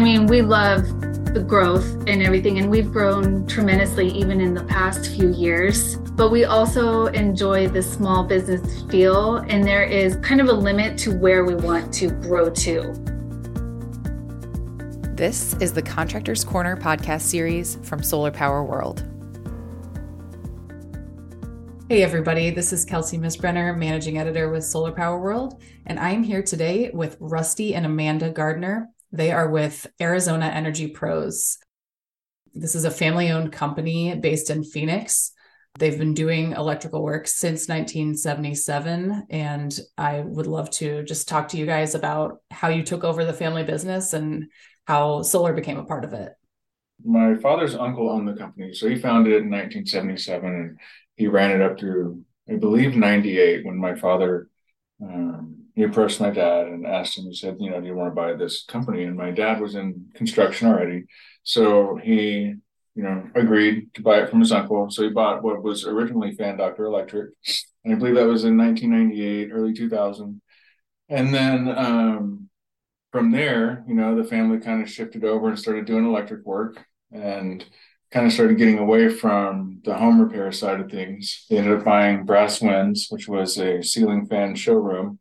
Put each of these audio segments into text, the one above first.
I mean, we love the growth and everything, and we've grown tremendously even in the past few years. But we also enjoy the small business feel, and there is kind of a limit to where we want to grow to. This is the Contractors Corner podcast series from Solar Power World. Hey, everybody, this is Kelsey Misbrener, managing editor with Solar Power World, and I am here today with Rusty and Amanda Gardner. They are with Arizona Energy Pros. This is a family owned company based in Phoenix. They've been doing electrical work since 1977. And I would love to just talk to you guys about how you took over the family business and how solar became a part of it. My father's uncle owned the company. So he founded it in 1977 and he ran it up through, I believe, 98 when my father um, he approached my dad and asked him, he said, you know, do you want to buy this company? And my dad was in construction already. So he, you know, agreed to buy it from his uncle. So he bought what was originally Fan Doctor Electric. And I believe that was in 1998, early 2000. And then um, from there, you know, the family kind of shifted over and started doing electric work and kind of started getting away from the home repair side of things. They ended up buying Brass Winds, which was a ceiling fan showroom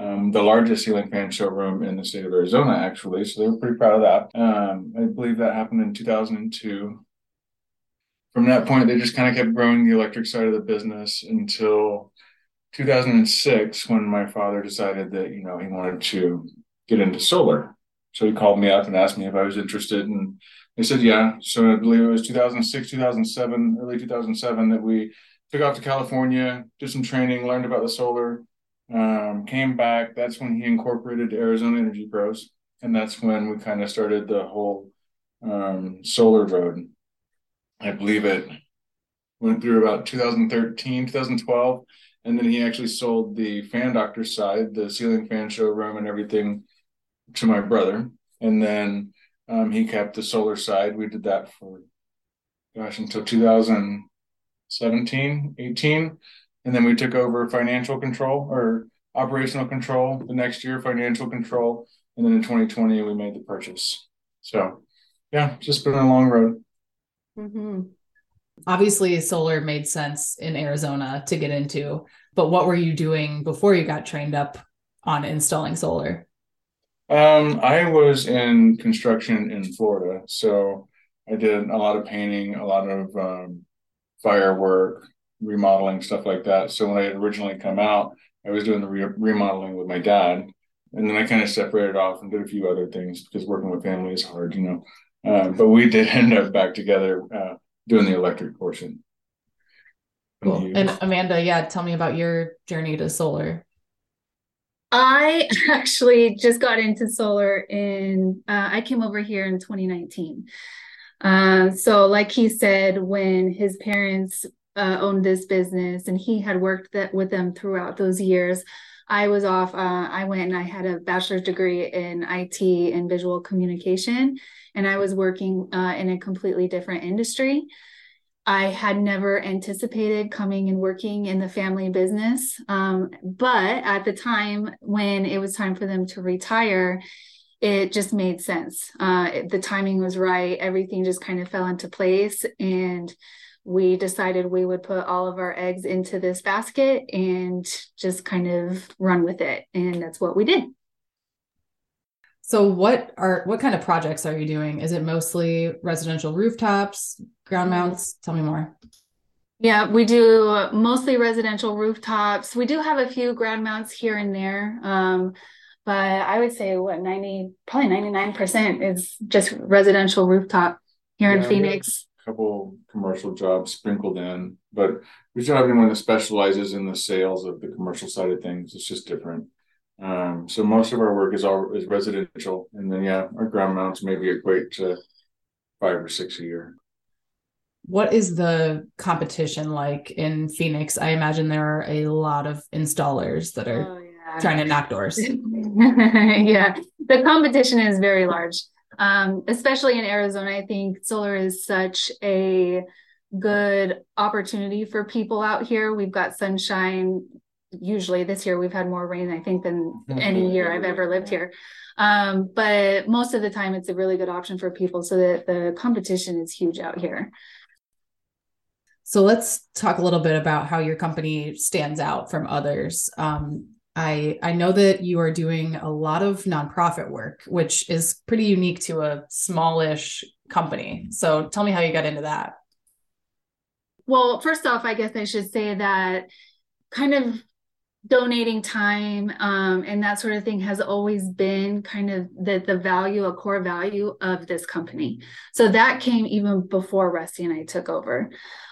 um, the largest ceiling fan showroom in the state of Arizona, actually. So they were pretty proud of that. Um, I believe that happened in 2002. From that point, they just kind of kept growing the electric side of the business until 2006, when my father decided that you know he wanted to get into solar. So he called me up and asked me if I was interested, and I said yeah. So I believe it was 2006, 2007, early 2007 that we took off to California, did some training, learned about the solar um, came back. That's when he incorporated Arizona Energy Pros, and that's when we kind of started the whole um, solar road. I believe it went through about 2013, 2012, and then he actually sold the fan doctor side, the ceiling fan showroom, and everything to my brother, and then um, he kept the solar side. We did that for gosh until 2017, 18 and then we took over financial control or operational control the next year financial control and then in 2020 we made the purchase. So yeah just been a long road. Mm-hmm. obviously solar made sense in arizona to get into but what were you doing before you got trained up on installing solar? Um, i was in construction in florida so i did a lot of painting a lot of um, firework remodeling stuff like that. So when I had originally come out, I was doing the re- remodeling with my dad, and then I kind of separated off and did a few other things because working with family is hard, you know. Uh, but we did end up back together uh, doing the electric portion. Cool. And Amanda, yeah, tell me about your journey to solar. I actually just got into solar in, uh, I came over here in 2019. Uh, so, like he said, when his parents uh, owned this business and he had worked that with them throughout those years. I was off. Uh, I went and I had a bachelor's degree in IT and visual communication, and I was working uh, in a completely different industry. I had never anticipated coming and working in the family business. Um, but at the time when it was time for them to retire, it just made sense. Uh, the timing was right. Everything just kind of fell into place. And we decided we would put all of our eggs into this basket and just kind of run with it. And that's what we did. So what are what kind of projects are you doing? Is it mostly residential rooftops, ground mm-hmm. mounts? Tell me more. Yeah, we do mostly residential rooftops. We do have a few ground mounts here and there. Um, but I would say what 90 probably 99% is just residential rooftop here yeah, in Phoenix couple commercial jobs sprinkled in, but we don't have anyone that specializes in the sales of the commercial side of things. It's just different. Um, so most of our work is all is residential, and then yeah, our ground mounts maybe equate to five or six a year. What is the competition like in Phoenix? I imagine there are a lot of installers that are oh, yeah. trying to knock doors. yeah, the competition is very large um, especially in Arizona. I think solar is such a good opportunity for people out here. We've got sunshine usually this year we've had more rain i think than any year i've ever lived here um, but most of the time it's a really good option for people so that the competition is huge out here so let's talk a little bit about how your company stands out from others um, I I know that you are doing a lot of nonprofit work, which is pretty unique to a smallish company. So tell me how you got into that. Well, first off, I guess I should say that kind of donating time um, and that sort of thing has always been kind of the the value, a core value of this company. So that came even before Rusty and I took over.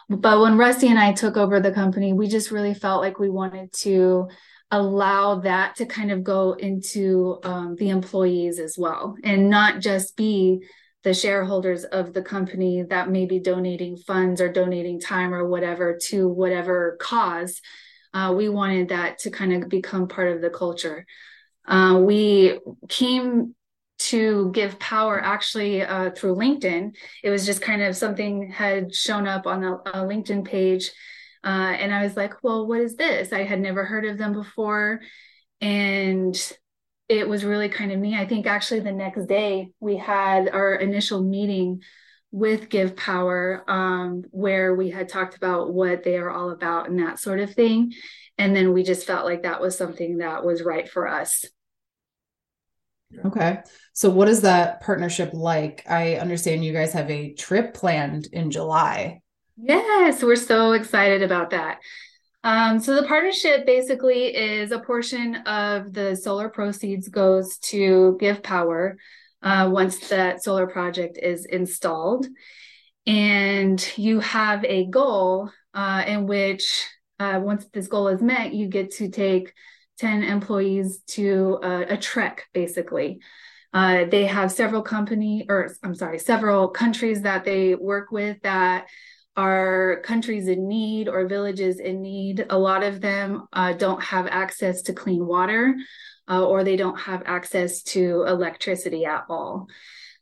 But when Rusty and I took over the company, we just really felt like we wanted to allow that to kind of go into um, the employees as well and not just be the shareholders of the company that may be donating funds or donating time or whatever to whatever cause. Uh, we wanted that to kind of become part of the culture. Uh, we came to GivePower actually uh, through LinkedIn. It was just kind of something had shown up on a, a LinkedIn page. Uh, and I was like, well, what is this? I had never heard of them before. And it was really kind of me. I think actually the next day we had our initial meeting with GivePower, um, where we had talked about what they are all about and that sort of thing. And then we just felt like that was something that was right for us. Okay. So, what is that partnership like? I understand you guys have a trip planned in July. Yes, we're so excited about that. Um, so the partnership basically is a portion of the solar proceeds goes to GivePower uh, once that solar project is installed. And you have a goal uh, in which, uh, once this goal is met, you get to take 10 employees to a, a trek, basically. Uh, they have several company, or I'm sorry, several countries that they work with that are countries in need or villages in need. A lot of them uh, don't have access to clean water uh, or they don't have access to electricity at all.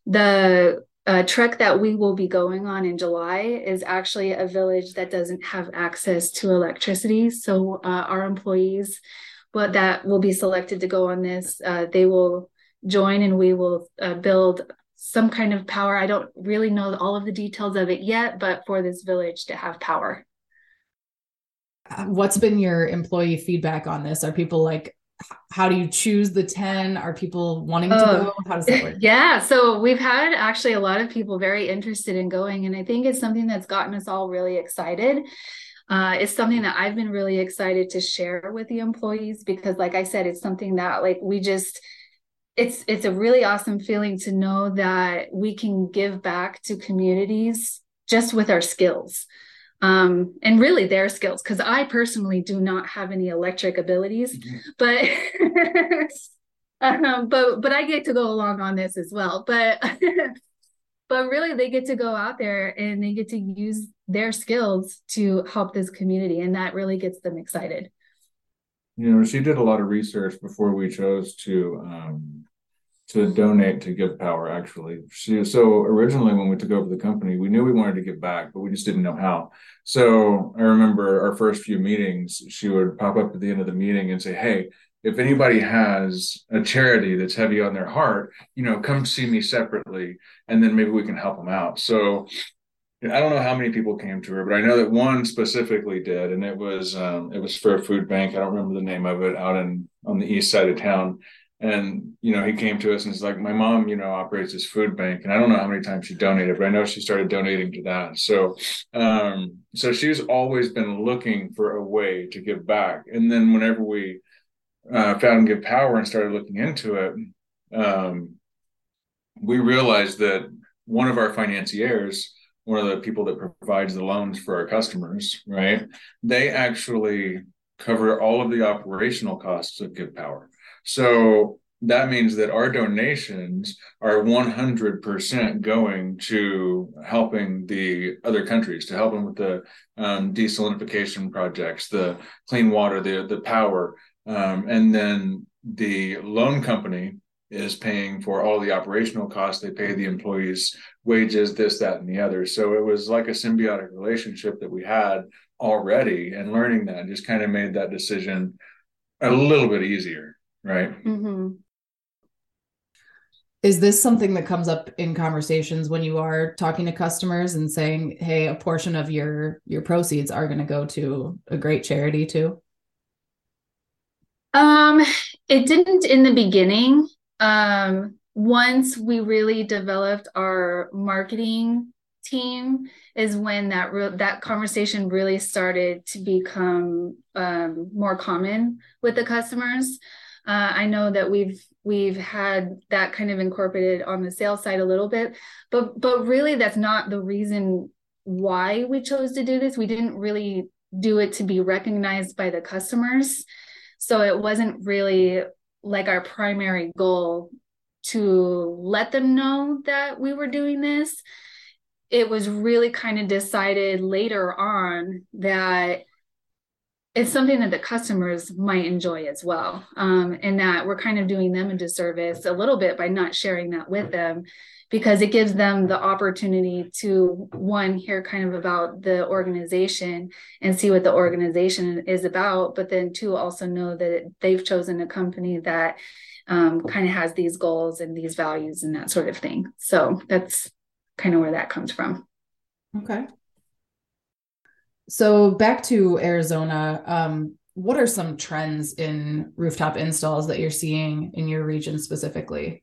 The uh, trek that we will be going on in July is actually a village that doesn't have access to electricity. So uh, our employees, but that will be selected to go on this, uh, they will join and we will uh, build some kind of power. I don't really know all of the details of it yet, but for this village to have power. Uh, what's been your employee feedback on this? Are people like, how do you choose the 10? Are people wanting to go? How does that work? Yeah. So we've had actually a lot of people very interested in going. And I think it's something that's gotten us all really excited. Uh, it's something that I've been really excited to share with the employees because, like I said, it's something that like we just it's it's a really awesome feeling to know that we can give back to communities just with our skills. Um, and really their skills because i personally do not have any electric abilities mm-hmm. but um, but but i get to go along on this as well. But but really they get to go out there and they get to use their skills to help this community and that really gets them excited. You know she did a lot of research before we chose to um to donate to GivePower actually she so originally when we took over the company we knew we wanted to give back but we just didn't know how so i remember our first few meetings she would pop up at the end of the meeting and say hey if anybody has a charity that's heavy on their heart you know come see me separately and then maybe we can help them out so I don't know how many people came to her, but I know that one specifically did, and it was um, it was for a food bank. I don't remember the name of it out in on the east side of town. And you know, he came to us and he's like, "My mom, you know, operates this food bank, and I don't know how many times she donated, but I know she started donating to that." So, um, so she's always been looking for a way to give back. And then whenever we uh, found GivePower and started looking into it, um, we realized that one of our financiers one of the people that provides the loans for our customers, right? They actually cover all of the operational costs of GivePower. So that means that our donations are 100% going to helping the other countries to help them with the um, desalinification projects the clean water the the power um, and then the loan company is paying for all the operational costs. They pay the employees wages, this, that, and the other. So it was like a symbiotic relationship that we had already and learning that just kind of made that decision a little bit easier right Mm-hmm. Is this something that comes up in conversations when you are talking to customers and saying, "Hey, a portion of your your proceeds are going to go to a great charity too"? Um, it didn't in the beginning. Um, once we really developed our marketing team is when that real that conversation really started to become um, more common with the customers. Uh, I know that we've we've had that kind of incorporated on the sales side a little bit, but but really that's not the reason why we chose to do this. We didn't really do it to be recognized by the customers. So it wasn't really like our primary goal to let them know that we were doing this. It was really kind of decided later on that it's something that the customers might enjoy as well. Um, and that we're kind of doing them a disservice a little bit by not sharing that with them because it gives them the opportunity to one hear kind of about the organization and see what the organization is about but then two also know that they've chosen a company that um, kind of has these goals and these values and that sort of thing so that's kind of where that comes from okay so back to arizona um, what are some trends in rooftop installs that you're seeing in your region specifically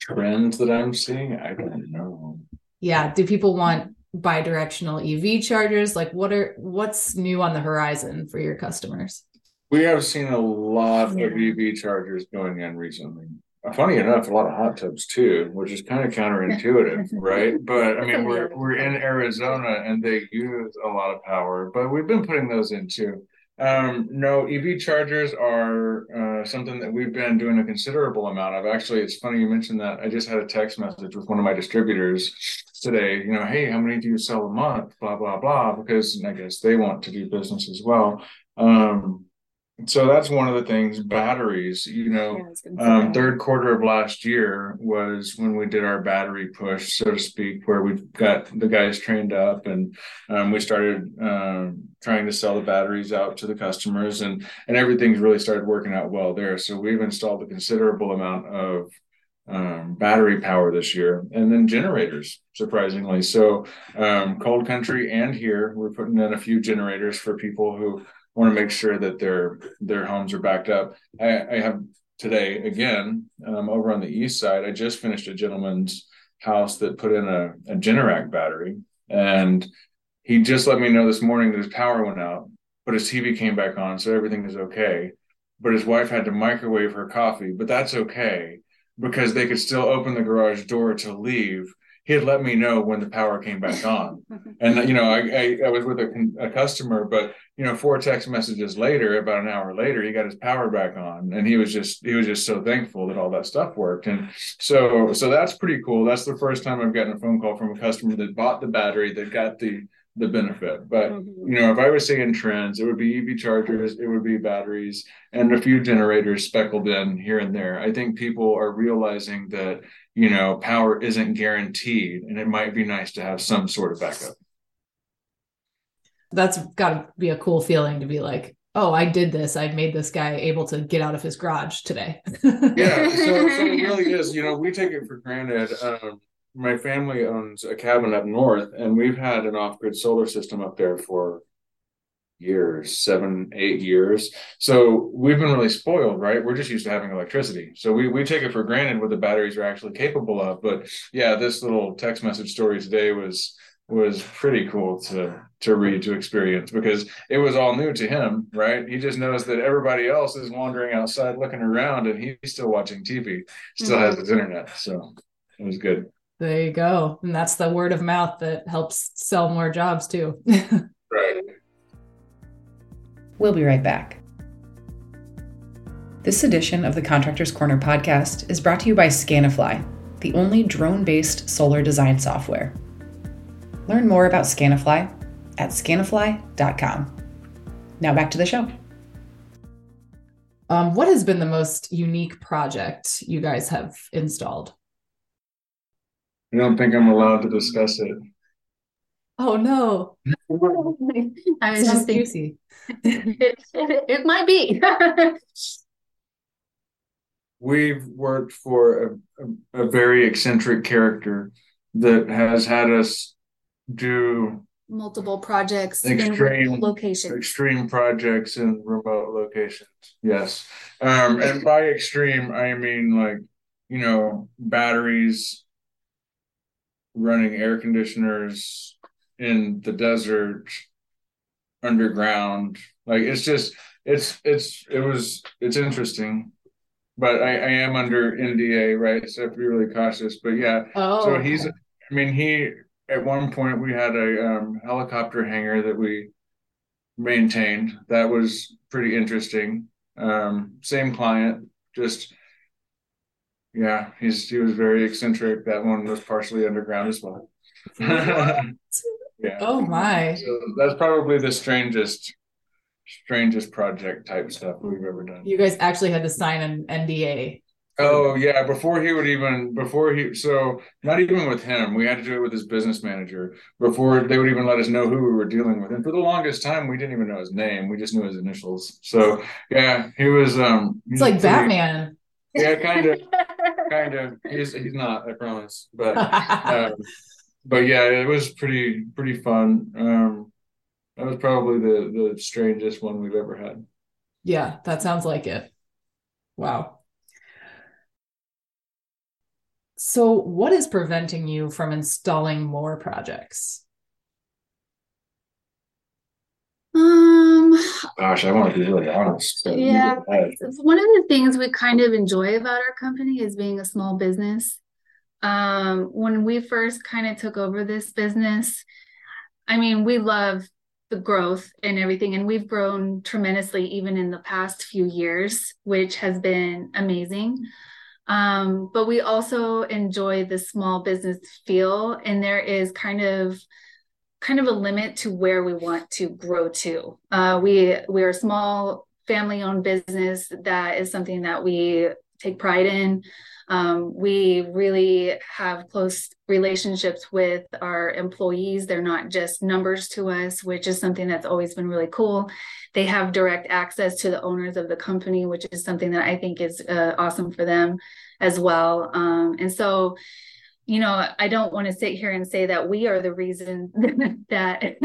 trends that I'm seeing? I don't know. Yeah. Do people want bi-directional EV chargers? Like what are what's new on the horizon for your customers? We have seen a lot yeah. of EV chargers going in recently. Funny enough, a lot of hot tubs too, which is kind of counterintuitive, right? But I mean, we're we're in Arizona and they use a lot of power, but we've been putting those in too. Um, no, EV chargers are uh, something that we've been doing a considerable amount of. Actually, it's funny you mentioned that. I just had a text message with one of my distributors today. You know, hey, how many do you sell a month? Blah blah blah. Because I guess they want to do business as well. Um, so that's one of the things batteries you know yeah, um, third quarter of last year was when we did our battery push so to speak where we got the guys trained up and um, we started um, trying to sell the batteries out to the customers and and everything's really started working out well there so we've installed a considerable amount of um, battery power this year, and then generators, surprisingly. So, um, cold country and here, we're putting in a few generators for people who want to make sure that their their homes are backed up. I, I have today again um, over on the east side. I just finished a gentleman's house that put in a, a Generac battery, and he just let me know this morning that his power went out, but his TV came back on, so everything is okay. But his wife had to microwave her coffee, but that's okay because they could still open the garage door to leave he had let me know when the power came back on. and you know, I, I, I was with a, a, customer, but you know, four text messages later, about an hour later, he got his power back on, and he was just he was just so thankful that all that stuff worked. And so so that's pretty cool. That's the first time I've gotten a phone call from a customer that bought the battery that got the the benefit. But mm-hmm. you know, if I was saying trends, it would be EV chargers, it would be batteries, and a few generators speckled in here and there. I think people are realizing that you know power isn't guaranteed, and it might be nice to have some sort of backup. That's got to be a cool feeling to be like, oh, I did this. I made this guy able to get out of his garage today. yeah, so, so, it really is. You know, we take it for granted. Um, my family owns a cabin up north, and we've had an off-grid solar system up there for years, seven, eight years. So we've been really spoiled, right? We're just used to having electricity. So we we take it for granted what the batteries are actually capable of. But yeah, this little text message story today was was pretty cool to to read to experience because it was all new to him right he just knows that everybody else is wandering outside looking around and he's still watching tv still mm-hmm. has his internet so it was good there you go. And that's the word of mouth that helps sell more jobs too. right. We'll be right back. This edition of the Contractors Corner podcast is brought to you by Scanifly, the only drone based solar design software. Learn more about Scanifly at scanifly.com. Now back to the show. Um, what has been the most unique project you guys have installed? I don't think I'm allowed to discuss it. Oh no. I was just thinking, it, it, it might be. We've worked for a, a, a very eccentric character that has had us do multiple projects extreme in locations. Extreme projects in remote locations. Yes. Um, and by extreme, I mean like, you know, batteries running air conditioners in the desert underground. Like it's just it's it's it was it's interesting. But I, I am under NDA, right? So I have to be really cautious. But yeah. Oh. So he's I mean he at one point we had a um, helicopter hangar that we maintained. That was pretty interesting. Um, same client, just yeah, he's he was very eccentric. That one was partially underground as well. yeah. Oh my. So that's probably the strangest strangest project type stuff we've ever done. You guys actually had to sign an NDA. Oh yeah, before he would even before he so not even with him, we had to do it with his business manager before they would even let us know who we were dealing with. And for the longest time, we didn't even know his name; we just knew his initials. So yeah, he was. um It's like pretty, Batman. Yeah, kind of, kind of. He's he's not, I promise. But um, but yeah, it was pretty pretty fun. Um That was probably the the strangest one we've ever had. Yeah, that sounds like it. Wow. So, what is preventing you from installing more projects? Um, gosh, I want to be really honest. Yeah, one of the things we kind of enjoy about our company is being a small business. Um, when we first kind of took over this business, I mean, we love the growth and everything, and we've grown tremendously even in the past few years, which has been amazing. Um, but we also enjoy the small business feel, and there is kind of kind of a limit to where we want to grow to. Uh, we we're a small family-owned business. That is something that we take pride in. Um, we really have close relationships with our employees. They're not just numbers to us, which is something that's always been really cool. They have direct access to the owners of the company, which is something that I think is uh, awesome for them as well. Um, and so, you know, I don't want to sit here and say that we are the reason that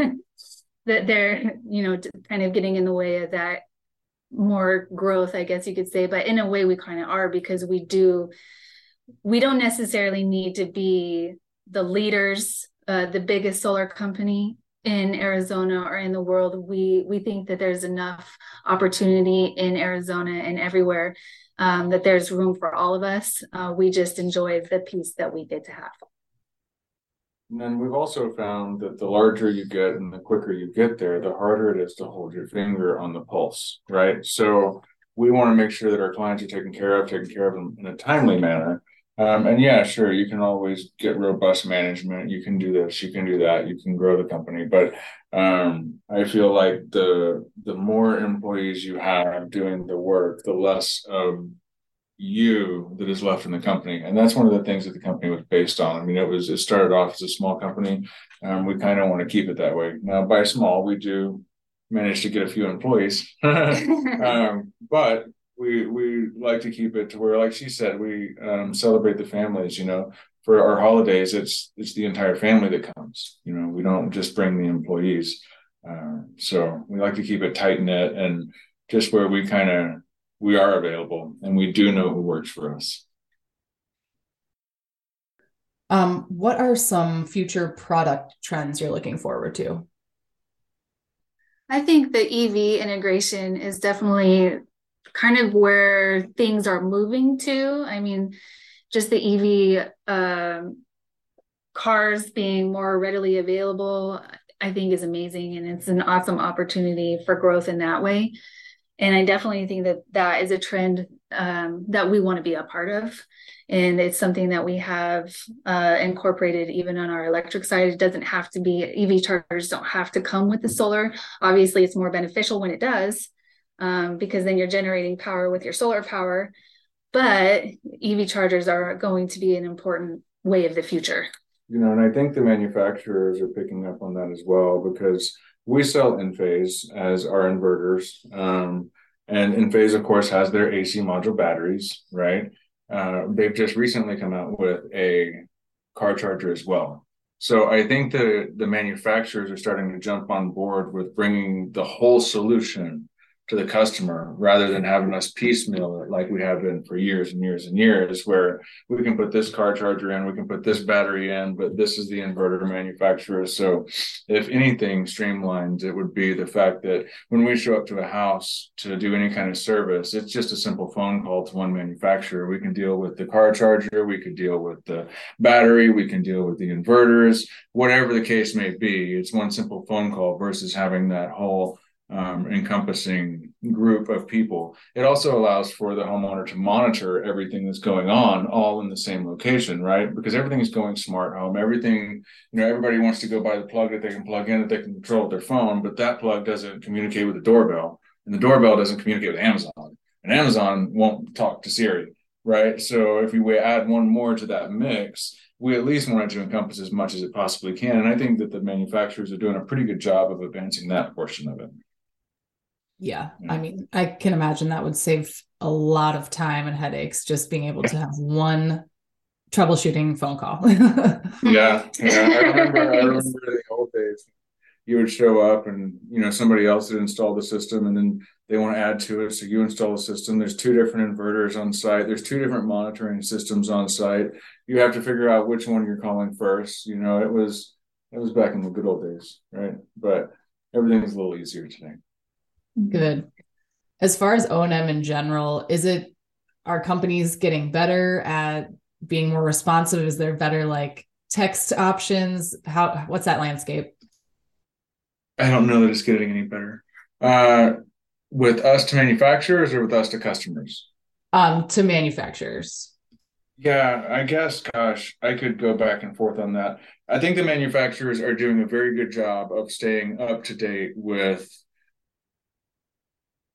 that they're, you know, kind of getting in the way of that more growth, I guess you could say, but in a way we kind of are because we do we don't necessarily need to be the leaders, uh, the biggest solar company in Arizona or in the world. We we think that there's enough opportunity in Arizona and everywhere um, that there's room for all of us. Uh, we just enjoy the piece that we get to have. And then we've also found that the larger you get and the quicker you get there, the harder it is to hold your finger on the pulse, right? So we want to make sure that our clients are taken care of, taken care of them in a timely manner. Um, and yeah, sure, you can always get robust management. You can do this, you can do that, you can grow the company. But um, I feel like the the more employees you have doing the work, the less of you that is left in the company. And that's one of the things that the company was based on. I mean, it was it started off as a small company. Um, we kind of want to keep it that way. Now, by small, we do manage to get a few employees, um, but we we like to keep it to where, like she said, we um, celebrate the families. You know, for our holidays, it's it's the entire family that comes. You know, we don't just bring the employees. Uh, so we like to keep it tight knit and just where we kind of we are available and we do know who works for us. Um, what are some future product trends you're looking forward to? I think the EV integration is definitely kind of where things are moving to. I mean, just the EV um, cars being more readily available, I think is amazing. And it's an awesome opportunity for growth in that way and i definitely think that that is a trend um, that we want to be a part of and it's something that we have uh, incorporated even on our electric side it doesn't have to be ev chargers don't have to come with the solar obviously it's more beneficial when it does um, because then you're generating power with your solar power but ev chargers are going to be an important way of the future you know, and I think the manufacturers are picking up on that as well because we sell Enphase as our inverters. Um, and Enphase, of course, has their AC module batteries, right? Uh, they've just recently come out with a car charger as well. So I think the the manufacturers are starting to jump on board with bringing the whole solution to the customer rather than having us piecemeal it like we have been for years and years and years, where we can put this car charger in, we can put this battery in, but this is the inverter manufacturer. So, if anything streamlined, it would be the fact that when we show up to a house to do any kind of service, it's just a simple phone call to one manufacturer. We can deal with the car charger, we could deal with the battery, we can deal with the inverters, whatever the case may be. It's one simple phone call versus having that whole um, encompassing group of people. It also allows for the homeowner to monitor everything that's going on all in the same location, right? Because everything is going smart home. Everything, you know, everybody wants to go buy the plug that they can plug in that they can control with their phone, but that plug doesn't communicate with the doorbell, and the doorbell doesn't communicate with Amazon, and Amazon won't talk to Siri, right? So if we add one more to that mix, we at least want it to encompass as much as it possibly can. And I think that the manufacturers are doing a pretty good job of advancing that portion of it yeah i mean i can imagine that would save a lot of time and headaches just being able to have one troubleshooting phone call. Yeah yeah i remember i remember the old days. You would show up and you know somebody else had installed the system and then they want to add to it so you install the system. There's two different inverters on site. There's two different monitoring systems on site. You have to figure out which one you're calling first you know it was it was back in the good old days right? But everything's a little easier today Good. As far as O&M in general, is it are companies getting better at being more responsive? Is there better like text options? How what's that landscape? I don't know that it's getting any better. Uh, with us to manufacturers or with us to customers? Um, to manufacturers. Yeah, I guess, gosh, I could go back and forth on that. I think the manufacturers are doing a very good job of staying up to date with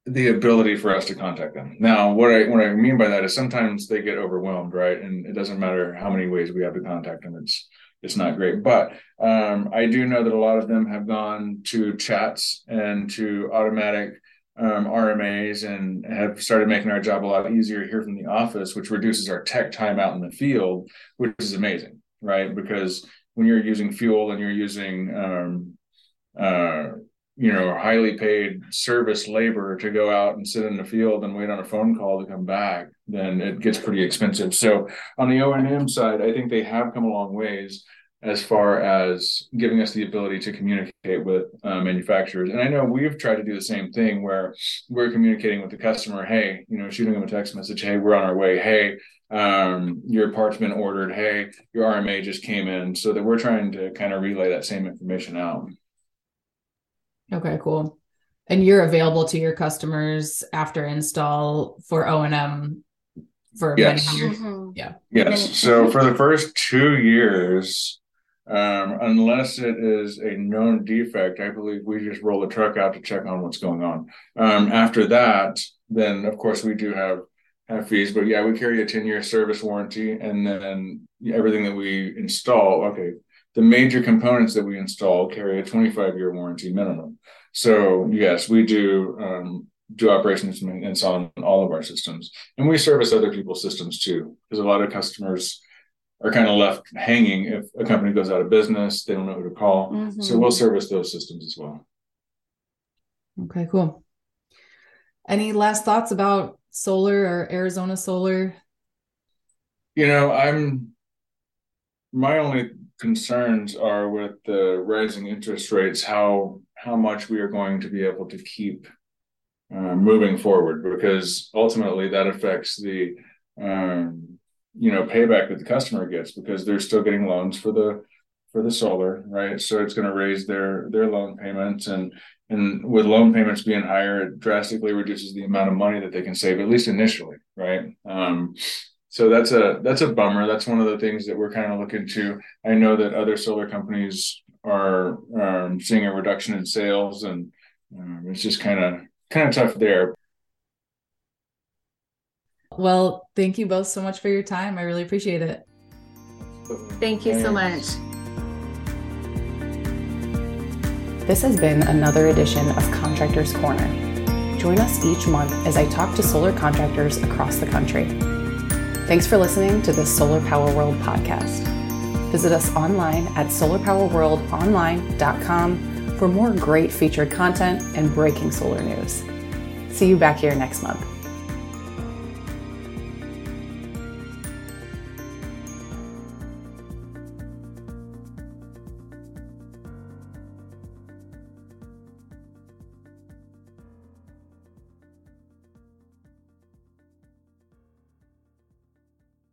the ability for us to contact them. Now, what I what I mean by that is sometimes they get overwhelmed, right? And it doesn't matter how many ways we have to contact them. It's it's not great. But um, I do know that a lot of them have gone to chats and to automatic um, RMAs and have started making our job a lot easier here from the office, which reduces our tech time out in the field, which is amazing, right? Because when you're using fuel and you're using um, uh, you know, highly paid service labor to go out and sit in the field and wait on a phone call to come back, then it gets pretty expensive. So on the O and M side, I think they have come a long ways as far as giving us the ability to communicate with uh, manufacturers. And I know we've tried to do the same thing where we're communicating with the customer, hey, you know, shooting them a text message, hey, we're on our way, hey, um, your part's been ordered, hey, your RMA just came in, so that we're trying to kind of relay that same information out. Okay, cool. And you're available to your customers after install for O and M for yes. many years. Mm-hmm. Yeah. Yes. So for the first two years, um, unless it is a known defect, I believe we just roll the truck out to check on what's going on. Um, after that, then of course we do have have fees, but yeah, we carry a 10 year service warranty and then everything that we install. Okay, the major components that we install carry a 25 year warranty minimum. So yes, we do um, do operations maintenance on all of our systems, and we service other people's systems too, because a lot of customers are kind of left hanging if a company goes out of business, they don't know who to call. Mm-hmm. So we'll service those systems as well. Okay, cool. Any last thoughts about solar or Arizona solar? You know, I'm my only concerns are with the rising interest rates, how how much we are going to be able to keep uh, moving forward, because ultimately that affects the um, you know payback that the customer gets because they're still getting loans for the for the solar, right? So it's going to raise their their loan payments and and with loan payments being higher, it drastically reduces the amount of money that they can save, at least initially, right? Um, so that's a that's a bummer. That's one of the things that we're kind of looking to. I know that other solar companies are um, seeing a reduction in sales, and um, it's just kind of kind of tough there. Well, thank you both so much for your time. I really appreciate it. Thank you so much. This has been another edition of Contractors Corner. Join us each month as I talk to solar contractors across the country. Thanks for listening to the Solar Power World podcast. Visit us online at solarpowerworldonline.com for more great featured content and breaking solar news. See you back here next month.